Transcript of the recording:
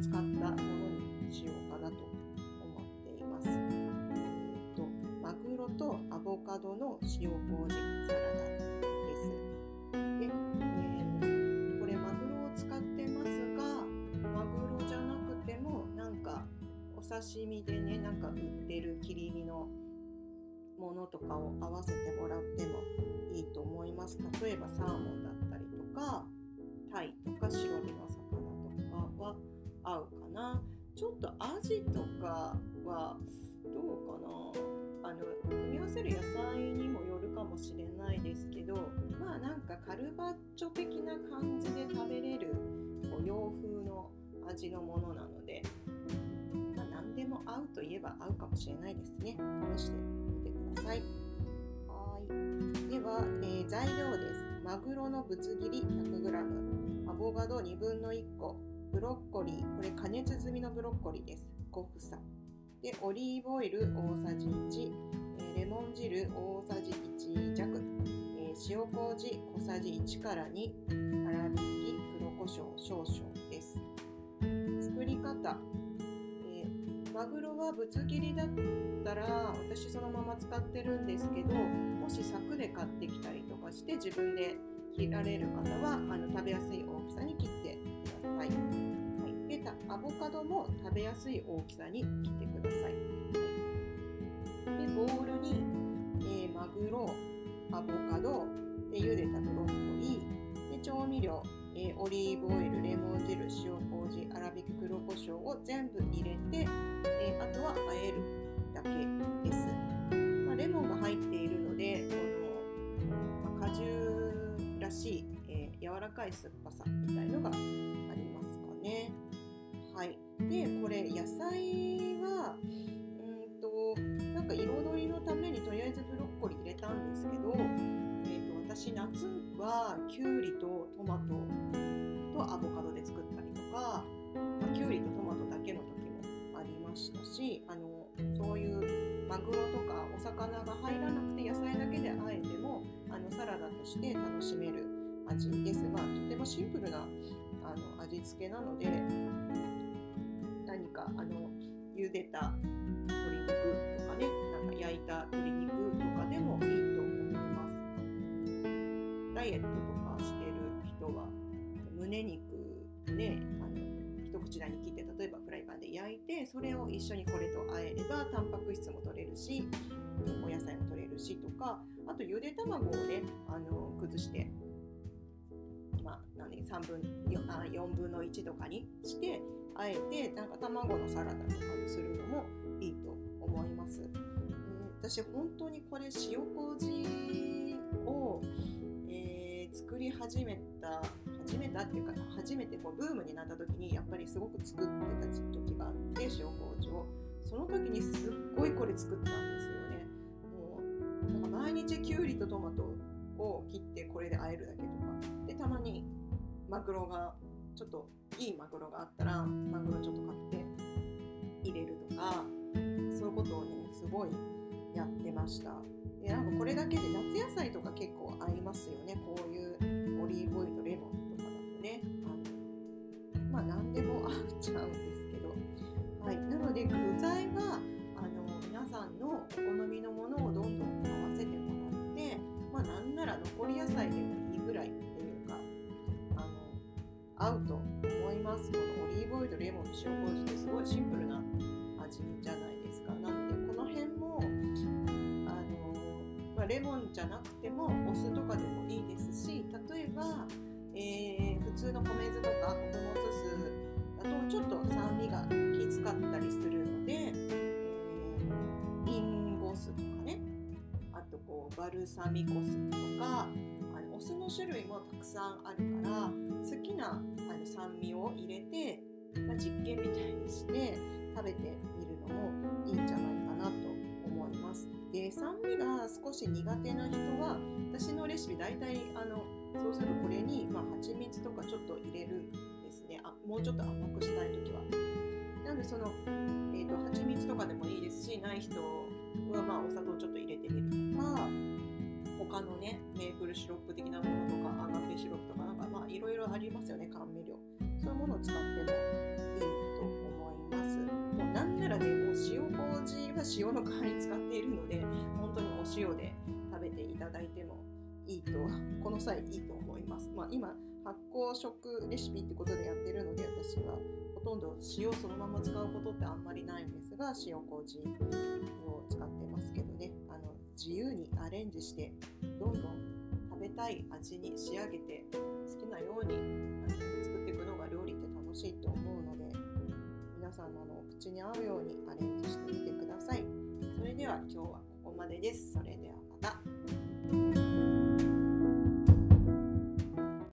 使ったものにしようかなと思っています。えーと、とマグロとアボカドの塩麹サラダです。で、えー、これマグロを使ってますがマグロじゃなくてもなんかお刺身でねなんか売ってる切り身のものとかを合わせてもらってもいいと思います。例えばサーモンだったりとかタイとか白身の魚ちょっとアジとかはどうかな。あの組み合わせる野菜にもよるかもしれないですけどまあなんかカルバッチョ的な感じで食べれるこう洋風の味のものなので、まあ、何でも合うといえば合うかもしれないですね。試してみてください。はい。では、えー材料です。マグロのぶつ切り 100g アボカド1分の1個。ブロッコリー。これ加熱済みのブロッコリーです。5房でオリーブオイル大さじ1、えレモン汁大さじ1弱、え塩麹小さじ1から2粗挽き黒胡椒少々です。作り方、えマグロはぶつ切りだったら私そのまま使ってるんですけどもし柵で買ってきたりとかして自分で切られる方はあの食べやすい大カドも食べやすい大きさに切ってください。はい、でボウルに、えーマグロアボカドで茹でたブロッコリーで調味料、えーオリーブオイルレモン汁塩麹粗挽き黒胡椒を全部入れて、えーあとは和えるだけです。まあ、レモンが入っているのでこの、まあ果汁らしい、えー柔らかい酸っぱさみたいのが。でこれ野菜はうんとなんか彩りのためにとりあえずブロッコリー入れたんですけど、えー、と私夏はきゅうりとトマトとアボカドで作ったりとか、まあ、きゅうりとトマトだけの時もありましたしあのそういうマグロとかお魚が入らなくて野菜だけであえてもあのサラダとして楽しめる味です。まあ、とてもシンプルなあの味付けなのでかあの茹でた鶏肉とかねなんか焼いた鶏肉とかでもいいと思います。ダイエットとかしてる人は胸肉ねあの一口大に切って例えばフライパンで焼いてそれを一緒にこれと和えればタンパク質も取れるしお野菜も取れるしとかあとゆで卵をねあの崩してまあ、何3分 4, あ4分の1とかにしてあえてなんか卵のサラダとかにするのもいいと思います。えー私本当にこれ塩麹を、えー作り始めた始めたっていうか初めてこうブームになった時にやっぱりすごく作ってた時があって塩麹をその時にすっごいこれ作ったんですよね。もうなんか毎日きゅうりとトマトを切ってこれで和えるだけとかでたまにマグロがちょっといいマグロがあったらマグロちょっと買って入れるとかそういうことをねすごいやってました。でなんかこれだけで夏野菜とか結構合いますよね。こういうオリーブオイルとレモンとかだとね。あのまあ何でも合っちゃうんですけど。はい。なので具材はあの皆さんのお好みのものをどんどん合わせてもらってまあなんなら残り野菜でも合うと思います。このオリーブオイルとレモンと塩麹ってすごいシンプルな味じゃないですか。なのでこの辺もあの、まあ、レモンじゃなくてもお酢とかでもいいですし例えば、えー普通の米酢とか穀物酢だとちょっと酸味がきつかったりするので、えーリンゴ酢とかね。あとこうバルサミコ酢とかお酢の種類もたくさんあるから好きなあの酸味を入れて、まあ、実験みたいにして食べてみるのもいいんじゃないかなと思います。で酸味が少し苦手な人は私のレシピ大体あのそうするとこれに、まあ、蜂蜜とかちょっと入れるんですねあもうちょっと甘くしたい時は。なのでその、えー、と蜂蜜とかでもいいですしない人はまあお砂糖ちょっと入れてみるとか他のねメープルシロップ的なものとかアガベシロップとかなんかまあいろいろありますよね甘味料。そういうものを使ってもいいと思います。もうなんならねもう塩麹は塩の代わりに使っているので本当にお塩で食べていただいてもいいとこの際いいと思います。まあ、今発酵食レシピってことでやってるので私はほとんど塩そのまま使うことってあんまりないんですが塩麹を使ってますけど。自由にアレンジしてどんどん食べたい味に仕上げて好きなように作っていくのが料理って楽しいと思うので皆さんのあの口に合うようにアレンジしてみてください。それでは今日はここまでです。それではまた。